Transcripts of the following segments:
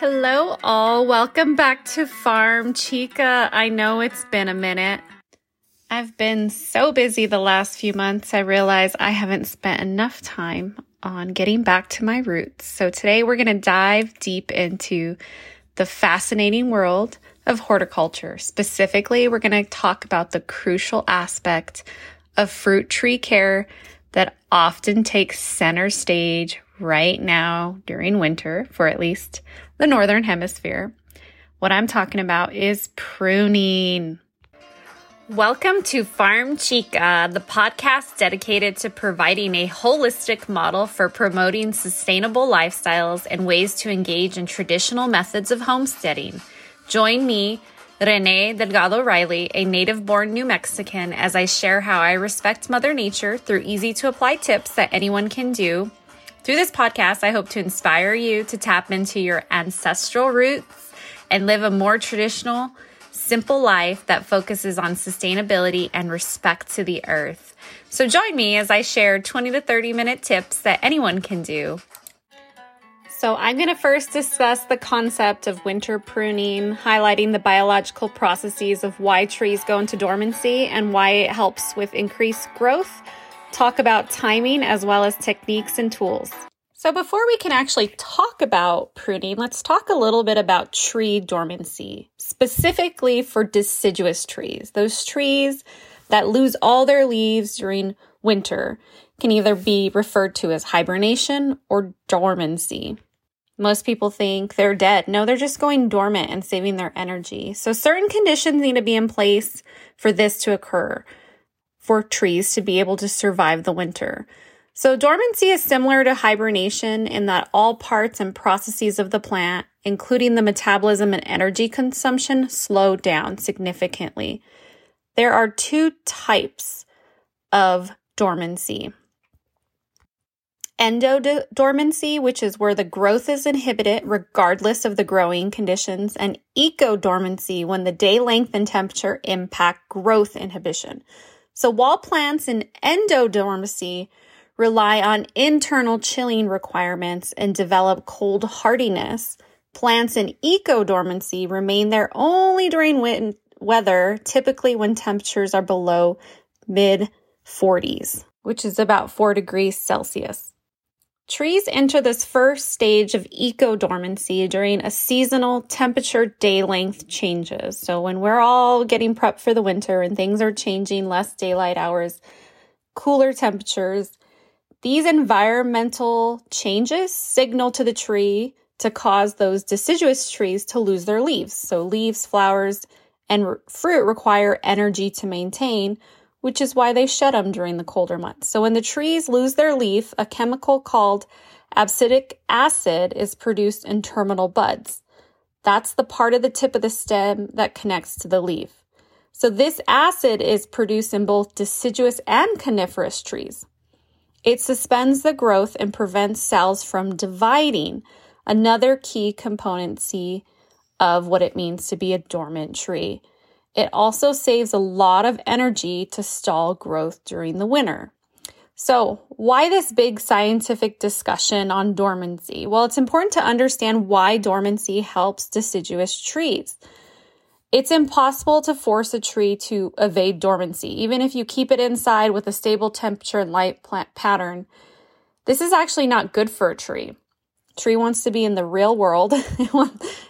Hello, all. Welcome back to Farm Chica. I know it's been a minute. I've been so busy the last few months, I realize I haven't spent enough time on getting back to my roots. So today we're going to dive deep into the fascinating world of horticulture. Specifically, we're going to talk about the crucial aspect of fruit tree care that often takes center stage right now during winter for at least the Northern Hemisphere. What I'm talking about is pruning. Welcome to Farm Chica, the podcast dedicated to providing a holistic model for promoting sustainable lifestyles and ways to engage in traditional methods of homesteading. Join me, Renee Delgado Riley, a native born New Mexican, as I share how I respect Mother Nature through easy to apply tips that anyone can do. Through this podcast, I hope to inspire you to tap into your ancestral roots and live a more traditional, simple life that focuses on sustainability and respect to the earth. So join me as I share 20 to 30 minute tips that anyone can do. So, I'm going to first discuss the concept of winter pruning, highlighting the biological processes of why trees go into dormancy and why it helps with increased growth, talk about timing as well as techniques and tools. So, before we can actually talk about pruning, let's talk a little bit about tree dormancy, specifically for deciduous trees. Those trees that lose all their leaves during winter can either be referred to as hibernation or dormancy. Most people think they're dead. No, they're just going dormant and saving their energy. So, certain conditions need to be in place for this to occur, for trees to be able to survive the winter. So, dormancy is similar to hibernation in that all parts and processes of the plant, including the metabolism and energy consumption, slow down significantly. There are two types of dormancy endodormancy, which is where the growth is inhibited regardless of the growing conditions, and ecodormancy, when the day length and temperature impact growth inhibition. So while plants in endodormancy rely on internal chilling requirements and develop cold hardiness. Plants in ecodormancy remain there only during wind weather, typically when temperatures are below mid 40s, which is about 4 degrees Celsius. Trees enter this first stage of ecodormancy during a seasonal temperature day length changes. So when we're all getting prepped for the winter and things are changing, less daylight hours, cooler temperatures, these environmental changes signal to the tree to cause those deciduous trees to lose their leaves. So, leaves, flowers, and fruit require energy to maintain, which is why they shed them during the colder months. So, when the trees lose their leaf, a chemical called abscisic acid is produced in terminal buds. That's the part of the tip of the stem that connects to the leaf. So, this acid is produced in both deciduous and coniferous trees. It suspends the growth and prevents cells from dividing, another key componency of what it means to be a dormant tree. It also saves a lot of energy to stall growth during the winter. So, why this big scientific discussion on dormancy? Well, it's important to understand why dormancy helps deciduous trees. It's impossible to force a tree to evade dormancy, even if you keep it inside with a stable temperature and light plant pattern. This is actually not good for a tree. Tree wants to be in the real world.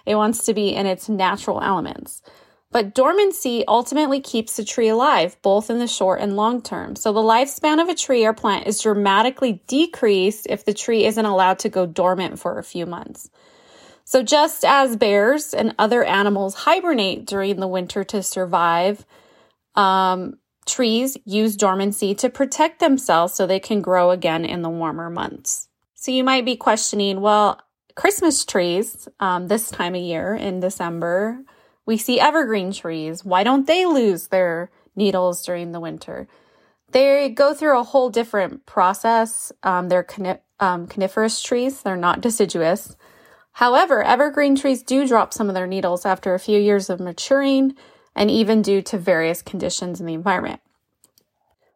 it wants to be in its natural elements. But dormancy ultimately keeps the tree alive, both in the short and long term. So the lifespan of a tree or plant is dramatically decreased if the tree isn't allowed to go dormant for a few months. So, just as bears and other animals hibernate during the winter to survive, um, trees use dormancy to protect themselves so they can grow again in the warmer months. So, you might be questioning well, Christmas trees um, this time of year in December, we see evergreen trees. Why don't they lose their needles during the winter? They go through a whole different process. Um, they're um, coniferous trees, they're not deciduous. However, evergreen trees do drop some of their needles after a few years of maturing and even due to various conditions in the environment.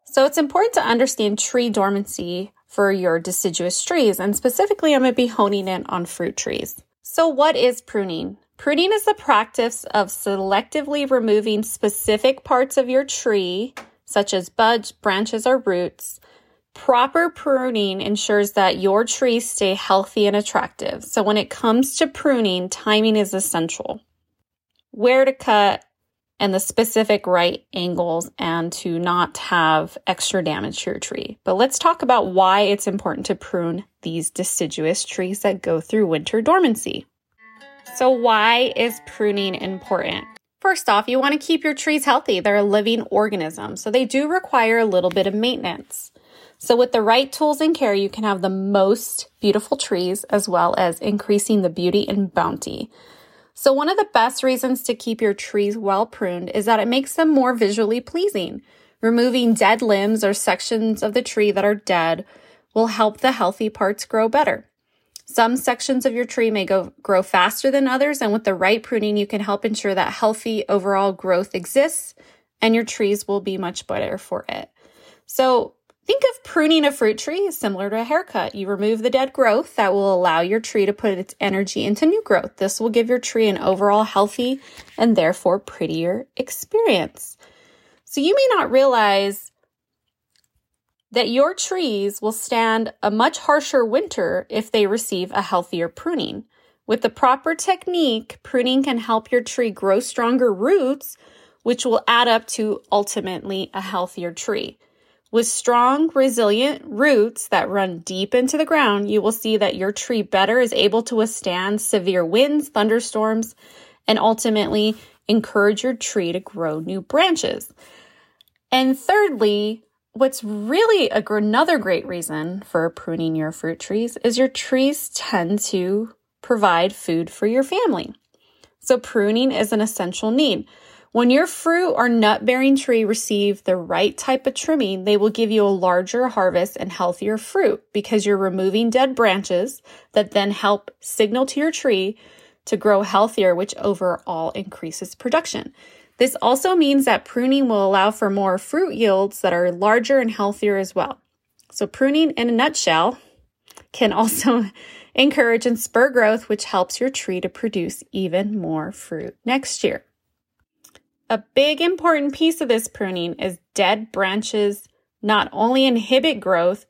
So it's important to understand tree dormancy for your deciduous trees, and specifically, I'm going to be honing in on fruit trees. So, what is pruning? Pruning is the practice of selectively removing specific parts of your tree, such as buds, branches, or roots. Proper pruning ensures that your trees stay healthy and attractive. So, when it comes to pruning, timing is essential. Where to cut, and the specific right angles and to not have extra damage to your tree. But let's talk about why it's important to prune these deciduous trees that go through winter dormancy. So, why is pruning important? First off, you want to keep your trees healthy. They're a living organism, so they do require a little bit of maintenance. So, with the right tools and care, you can have the most beautiful trees as well as increasing the beauty and bounty. So, one of the best reasons to keep your trees well pruned is that it makes them more visually pleasing. Removing dead limbs or sections of the tree that are dead will help the healthy parts grow better. Some sections of your tree may go, grow faster than others, and with the right pruning, you can help ensure that healthy overall growth exists and your trees will be much better for it. So, Think of pruning a fruit tree as similar to a haircut. You remove the dead growth that will allow your tree to put its energy into new growth. This will give your tree an overall healthy and therefore prettier experience. So you may not realize that your trees will stand a much harsher winter if they receive a healthier pruning. With the proper technique, pruning can help your tree grow stronger roots, which will add up to ultimately a healthier tree. With strong, resilient roots that run deep into the ground, you will see that your tree better is able to withstand severe winds, thunderstorms, and ultimately encourage your tree to grow new branches. And thirdly, what's really a, another great reason for pruning your fruit trees is your trees tend to provide food for your family. So pruning is an essential need. When your fruit or nut bearing tree receive the right type of trimming, they will give you a larger harvest and healthier fruit because you're removing dead branches that then help signal to your tree to grow healthier, which overall increases production. This also means that pruning will allow for more fruit yields that are larger and healthier as well. So, pruning in a nutshell can also encourage and spur growth, which helps your tree to produce even more fruit next year. A big important piece of this pruning is dead branches not only inhibit growth,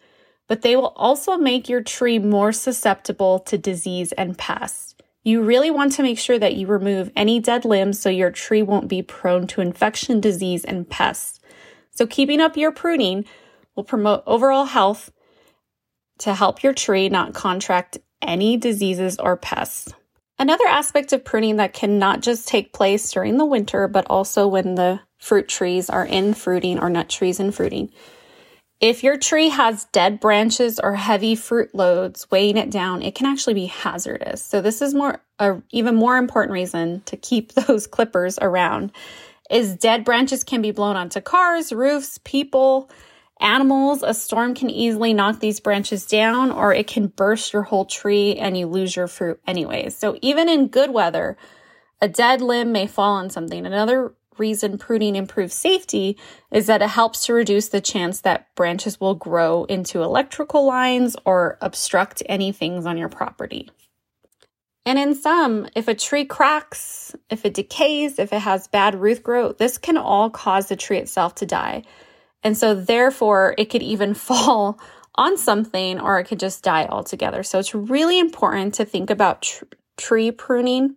but they will also make your tree more susceptible to disease and pests. You really want to make sure that you remove any dead limbs so your tree won't be prone to infection, disease, and pests. So keeping up your pruning will promote overall health to help your tree not contract any diseases or pests. Another aspect of pruning that can not just take place during the winter, but also when the fruit trees are in fruiting or nut trees in fruiting. If your tree has dead branches or heavy fruit loads weighing it down, it can actually be hazardous. So this is more a even more important reason to keep those clippers around is dead branches can be blown onto cars, roofs, people, animals, a storm can easily knock these branches down or it can burst your whole tree and you lose your fruit anyways. So even in good weather, a dead limb may fall on something. Another reason pruning improves safety is that it helps to reduce the chance that branches will grow into electrical lines or obstruct any things on your property. And in some, if a tree cracks, if it decays, if it has bad root growth, this can all cause the tree itself to die. And so therefore it could even fall on something or it could just die altogether. So it's really important to think about tr- tree pruning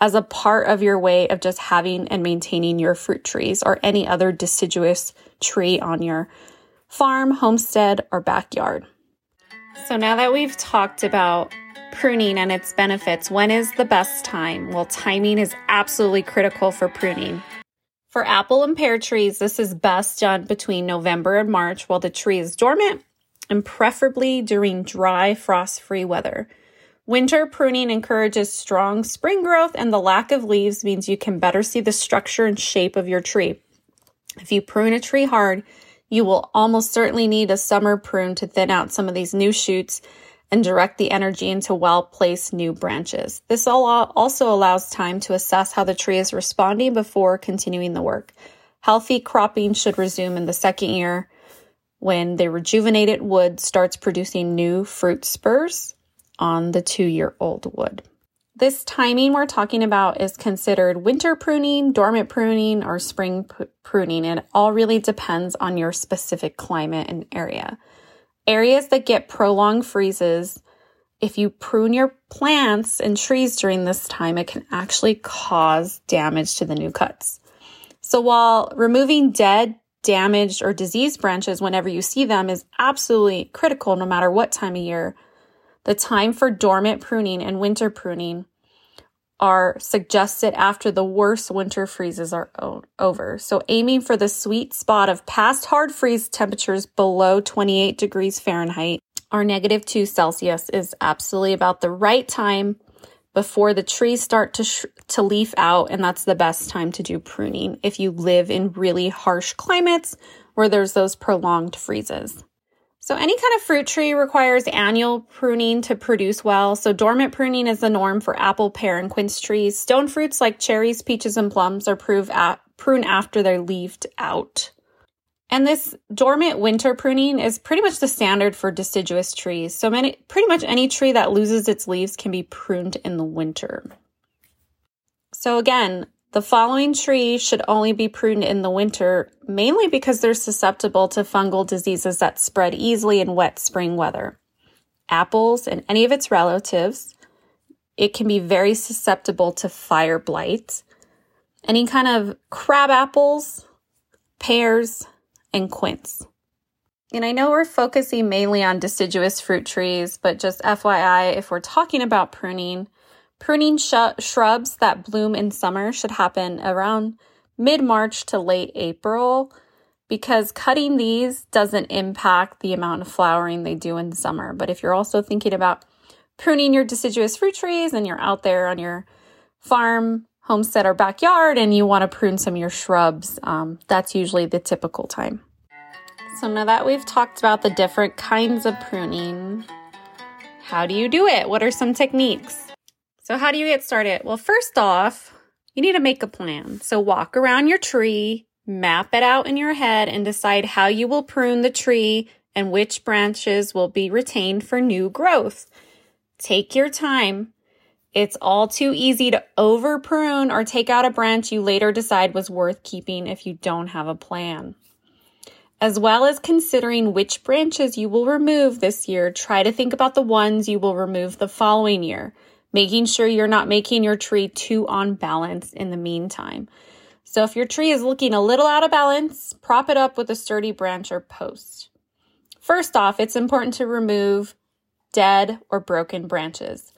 as a part of your way of just having and maintaining your fruit trees or any other deciduous tree on your farm, homestead, or backyard. So now that we've talked about pruning and its benefits, when is the best time? Well, timing is absolutely critical for pruning. For apple and pear trees, this is best done between November and March while the tree is dormant and preferably during dry, frost free weather. Winter pruning encourages strong spring growth, and the lack of leaves means you can better see the structure and shape of your tree. If you prune a tree hard, you will almost certainly need a summer prune to thin out some of these new shoots and direct the energy into well placed new branches. This also allows time to assess how the tree is responding before continuing the work. Healthy cropping should resume in the second year when the rejuvenated wood starts producing new fruit spurs on the two year old wood. This timing we're talking about is considered winter pruning, dormant pruning, or spring pruning. It all really depends on your specific climate and area. Areas that get prolonged freezes, if you prune your plants and trees during this time, it can actually cause damage to the new cuts. So while removing dead, damaged, or diseased branches whenever you see them is absolutely critical no matter what time of year, the time for dormant pruning and winter pruning are suggested after the worst winter freezes are over. So aiming for the sweet spot of past hard freeze temperatures below 28 degrees Fahrenheit or negative 2 Celsius is absolutely about the right time before the trees start to sh- to leaf out and that's the best time to do pruning if you live in really harsh climates where there's those prolonged freezes. So any kind of fruit tree requires annual pruning to produce well. So dormant pruning is the norm for apple, pear, and quince trees. Stone fruits like cherries, peaches, and plums are pruned after they're leaved out. And this dormant winter pruning is pretty much the standard for deciduous trees. So many, pretty much any tree that loses its leaves can be pruned in the winter. So again, the following trees should only be pruned in the winter, mainly because they're susceptible to fungal diseases that spread easily in wet spring weather. Apples and any of its relatives, it can be very susceptible to fire blight. Any kind of crab apples, pears, and quince. And I know we're focusing mainly on deciduous fruit trees, but just FYI, if we're talking about pruning, Pruning sh- shrubs that bloom in summer should happen around mid March to late April because cutting these doesn't impact the amount of flowering they do in summer. But if you're also thinking about pruning your deciduous fruit trees and you're out there on your farm, homestead, or backyard and you want to prune some of your shrubs, um, that's usually the typical time. So now that we've talked about the different kinds of pruning, how do you do it? What are some techniques? So, how do you get started? Well, first off, you need to make a plan. So, walk around your tree, map it out in your head, and decide how you will prune the tree and which branches will be retained for new growth. Take your time. It's all too easy to over prune or take out a branch you later decide was worth keeping if you don't have a plan. As well as considering which branches you will remove this year, try to think about the ones you will remove the following year making sure you're not making your tree too on balance in the meantime. So if your tree is looking a little out of balance, prop it up with a sturdy branch or post. First off, it's important to remove dead or broken branches.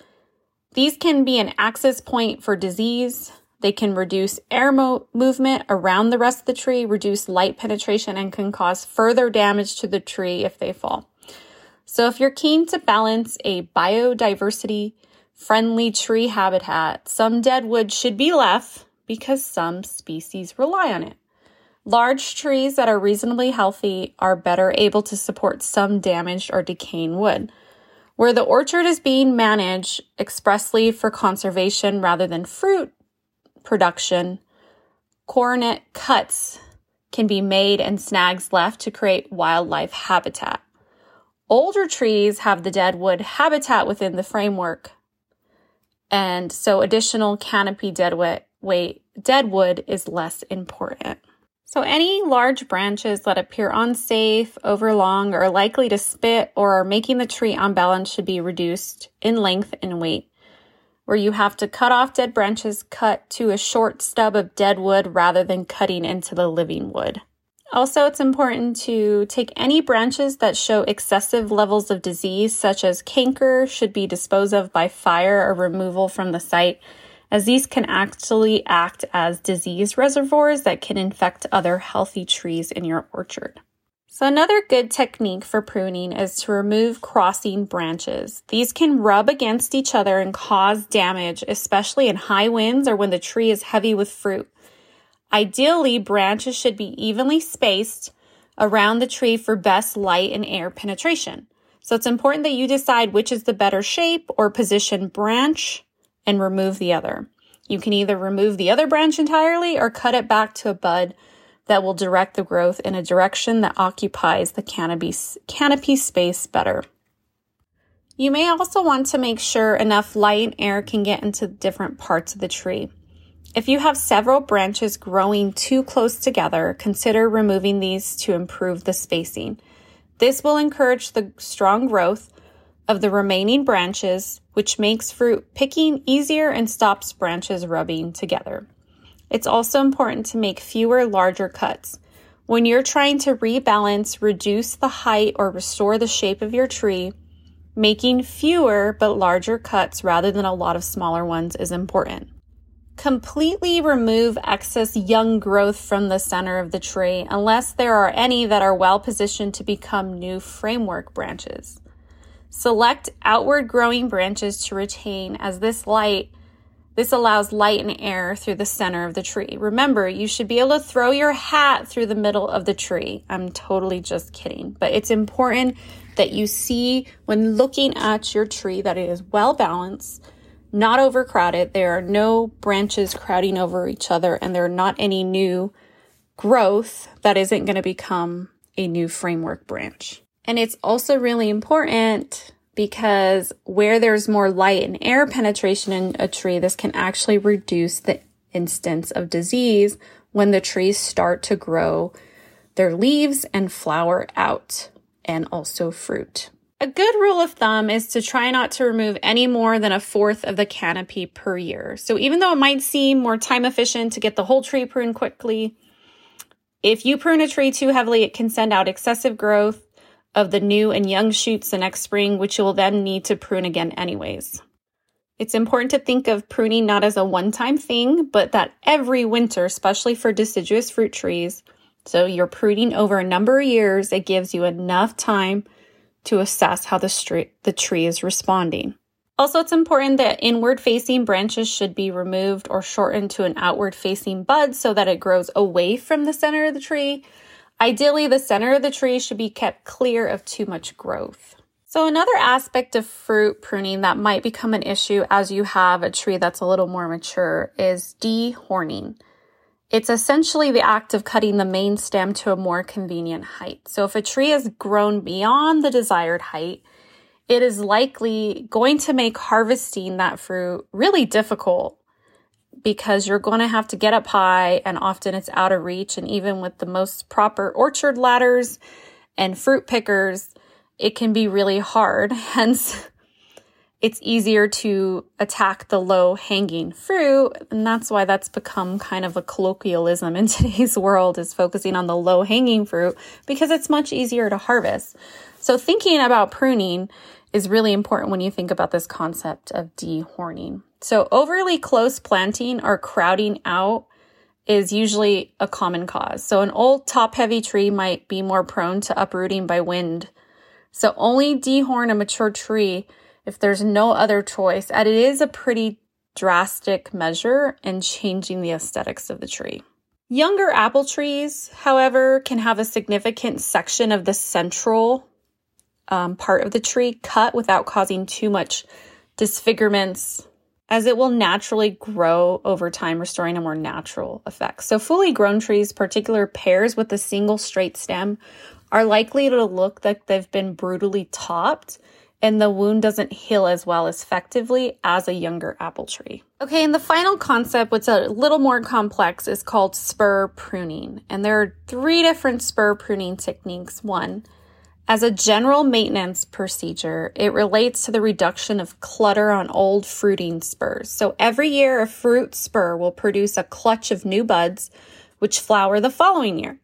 These can be an access point for disease. They can reduce air mo- movement around the rest of the tree, reduce light penetration, and can cause further damage to the tree if they fall. So, if you're keen to balance a biodiversity friendly tree habitat, some dead wood should be left because some species rely on it. Large trees that are reasonably healthy are better able to support some damaged or decaying wood. Where the orchard is being managed expressly for conservation rather than fruit production, coronet cuts can be made and snags left to create wildlife habitat. Older trees have the dead wood habitat within the framework and so additional canopy deadwood, weight, deadwood is less important. So any large branches that appear unsafe, overlong, or likely to spit or are making the tree unbalanced should be reduced in length and weight. Where you have to cut off dead branches, cut to a short stub of dead wood rather than cutting into the living wood. Also, it's important to take any branches that show excessive levels of disease, such as canker, should be disposed of by fire or removal from the site, as these can actually act as disease reservoirs that can infect other healthy trees in your orchard. So, another good technique for pruning is to remove crossing branches. These can rub against each other and cause damage, especially in high winds or when the tree is heavy with fruit. Ideally, branches should be evenly spaced around the tree for best light and air penetration. So it's important that you decide which is the better shape or position branch and remove the other. You can either remove the other branch entirely or cut it back to a bud that will direct the growth in a direction that occupies the canopy, canopy space better. You may also want to make sure enough light and air can get into different parts of the tree. If you have several branches growing too close together, consider removing these to improve the spacing. This will encourage the strong growth of the remaining branches, which makes fruit picking easier and stops branches rubbing together. It's also important to make fewer larger cuts. When you're trying to rebalance, reduce the height, or restore the shape of your tree, making fewer but larger cuts rather than a lot of smaller ones is important. Completely remove excess young growth from the center of the tree unless there are any that are well positioned to become new framework branches. Select outward growing branches to retain as this light this allows light and air through the center of the tree. Remember, you should be able to throw your hat through the middle of the tree. I'm totally just kidding, but it's important that you see when looking at your tree that it is well balanced, not overcrowded. There are no branches crowding over each other, and there are not any new growth that isn't going to become a new framework branch. And it's also really important because where there's more light and air penetration in a tree, this can actually reduce the instance of disease when the trees start to grow their leaves and flower out and also fruit. A good rule of thumb is to try not to remove any more than a fourth of the canopy per year. So even though it might seem more time efficient to get the whole tree pruned quickly, if you prune a tree too heavily, it can send out excessive growth of the new and young shoots the next spring, which you will then need to prune again anyways. It's important to think of pruning not as a one time thing, but that every winter, especially for deciduous fruit trees, so you're pruning over a number of years, it gives you enough time to assess how the, the tree is responding. Also, it's important that inward facing branches should be removed or shortened to an outward facing bud so that it grows away from the center of the tree Ideally, the center of the tree should be kept clear of too much growth. So another aspect of fruit pruning that might become an issue as you have a tree that's a little more mature is dehorning. It's essentially the act of cutting the main stem to a more convenient height. So if a tree has grown beyond the desired height, it is likely going to make harvesting that fruit really difficult because you're going to have to get up high and often it's out of reach. And even with the most proper orchard ladders and fruit pickers, it can be really hard. Hence, it's easier to attack the low hanging fruit. And that's why that's become kind of a colloquialism in today's world is focusing on the low hanging fruit because it's much easier to harvest. So thinking about pruning is really important when you think about this concept of dehorning. So, overly close planting or crowding out is usually a common cause. So, an old top heavy tree might be more prone to uprooting by wind. So, only dehorn a mature tree if there's no other choice. And it is a pretty drastic measure in changing the aesthetics of the tree. Younger apple trees, however, can have a significant section of the central um, part of the tree cut without causing too much disfigurements as it will naturally grow over time, restoring a more natural effect. So fully grown trees, particular pears with a single straight stem, are likely to look like they've been brutally topped and the wound doesn't heal as well as effectively as a younger apple tree. Okay, and the final concept, what's a little more complex, is called spur pruning. And there are three different spur pruning techniques. One, as a general maintenance procedure, it relates to the reduction of clutter on old fruiting spurs. So every year, a fruit spur will produce a clutch of new buds, which flower the following year.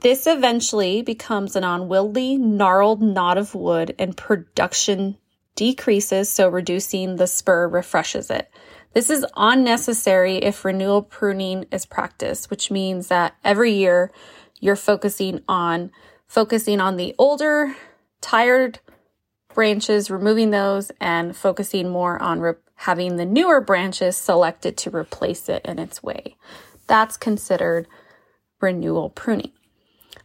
This eventually becomes an unwieldy, gnarled knot of wood, and production decreases, so reducing the spur refreshes it. This is unnecessary if renewal pruning is practiced, which means that every year you're focusing on focusing on the older, tired branches, removing those, and focusing more on re- having the newer branches selected to replace it in its way. That's considered renewal pruning.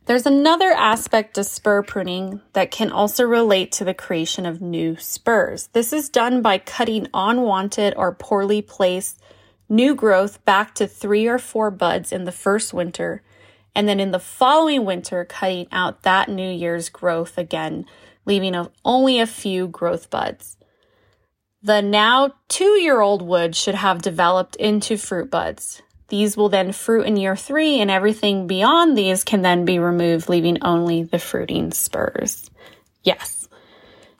There's another aspect of spur pruning that can also relate to the creation of new spurs. This is done by cutting unwanted or poorly placed new growth back to three or four buds in the first winter and then in the following winter, cutting out that New Year's growth again leaving only a few growth buds. The now two year old wood should have developed into fruit buds. These will then fruit in year three, and everything beyond these can then be removed, leaving only the fruiting spurs. Yes,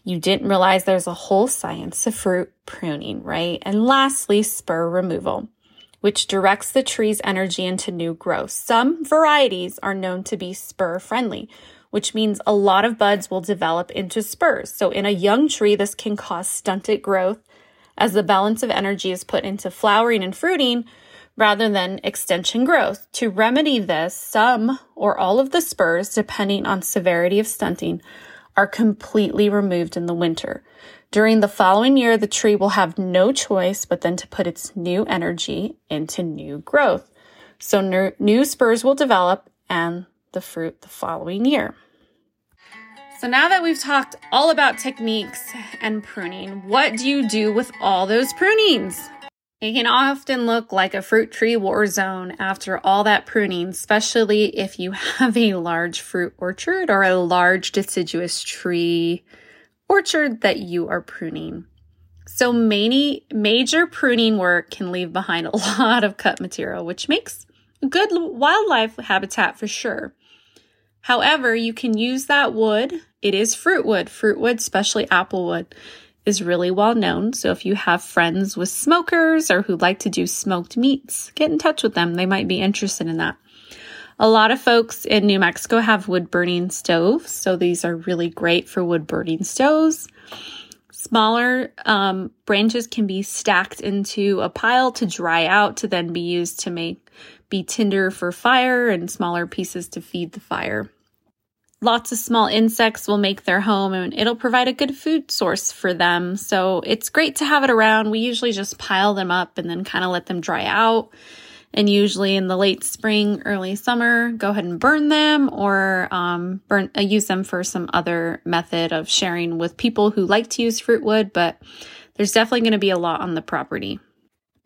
you didn't realize there's a whole science of fruit pruning, right? And lastly, spur removal, which directs the tree's energy into new growth. Some varieties are known to be spur friendly, which means a lot of buds will develop into spurs. So in a young tree, this can cause stunted growth as the balance of energy is put into flowering and fruiting rather than extension growth. To remedy this, some or all of the spurs, depending on severity of stunting, are completely removed in the winter. During the following year, the tree will have no choice but then to put its new energy into new growth. So new spurs will develop and the fruit the following year. So now that we've talked all about techniques and pruning, what do you do with all those prunings? It can often look like a fruit tree war zone after all that pruning, especially if you have a large fruit orchard or a large deciduous tree orchard that you are pruning. So many major pruning work can leave behind a lot of cut material, which makes good wildlife habitat for sure. However, you can use that wood. It is fruit wood, fruit wood, especially apple wood is really well known. So if you have friends with smokers or who like to do smoked meats, get in touch with them. They might be interested in that. A lot of folks in New Mexico have wood burning stoves, so these are really great for wood burning stoves. Smaller um, branches can be stacked into a pile to dry out to then be used to make be tinder for fire and smaller pieces to feed the fire. Lots of small insects will make their home and it'll provide a good food source for them. So it's great to have it around. We usually just pile them up and then kind of let them dry out. And usually in the late spring, early summer, go ahead and burn them or um, burn uh, use them for some other method of sharing with people who like to use fruit wood. But there's definitely going to be a lot on the property.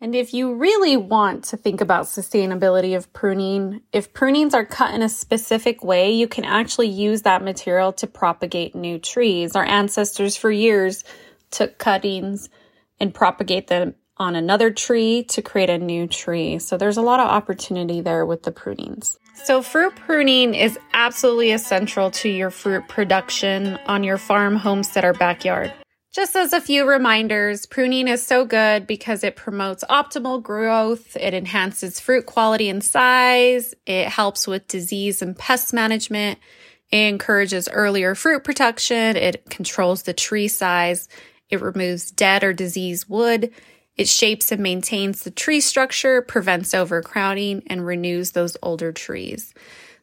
And if you really want to think about sustainability of pruning, if prunings are cut in a specific way, you can actually use that material to propagate new trees. Our ancestors for years took cuttings and propagate them on another tree to create a new tree. So there's a lot of opportunity there with the prunings. So fruit pruning is absolutely essential to your fruit production on your farm, homestead, or backyard. Just as a few reminders, pruning is so good because it promotes optimal growth, it enhances fruit quality and size, it helps with disease and pest management, it encourages earlier fruit production, it controls the tree size, it removes dead or diseased wood, it shapes and maintains the tree structure, prevents overcrowding, and renews those older trees.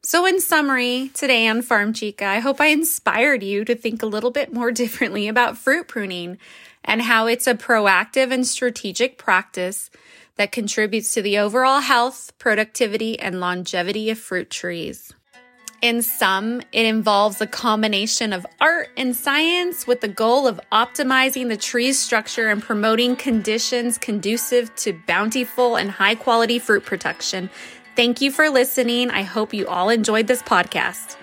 So, in summary, today on Farm Chica, I hope I inspired you to think a little bit more differently about fruit pruning and how it's a proactive and strategic practice that contributes to the overall health, productivity, and longevity of fruit trees. In sum, it involves a combination of art and science with the goal of optimizing the tree's structure and promoting conditions conducive to bountiful and high quality fruit production Thank you for listening. I hope you all enjoyed this podcast.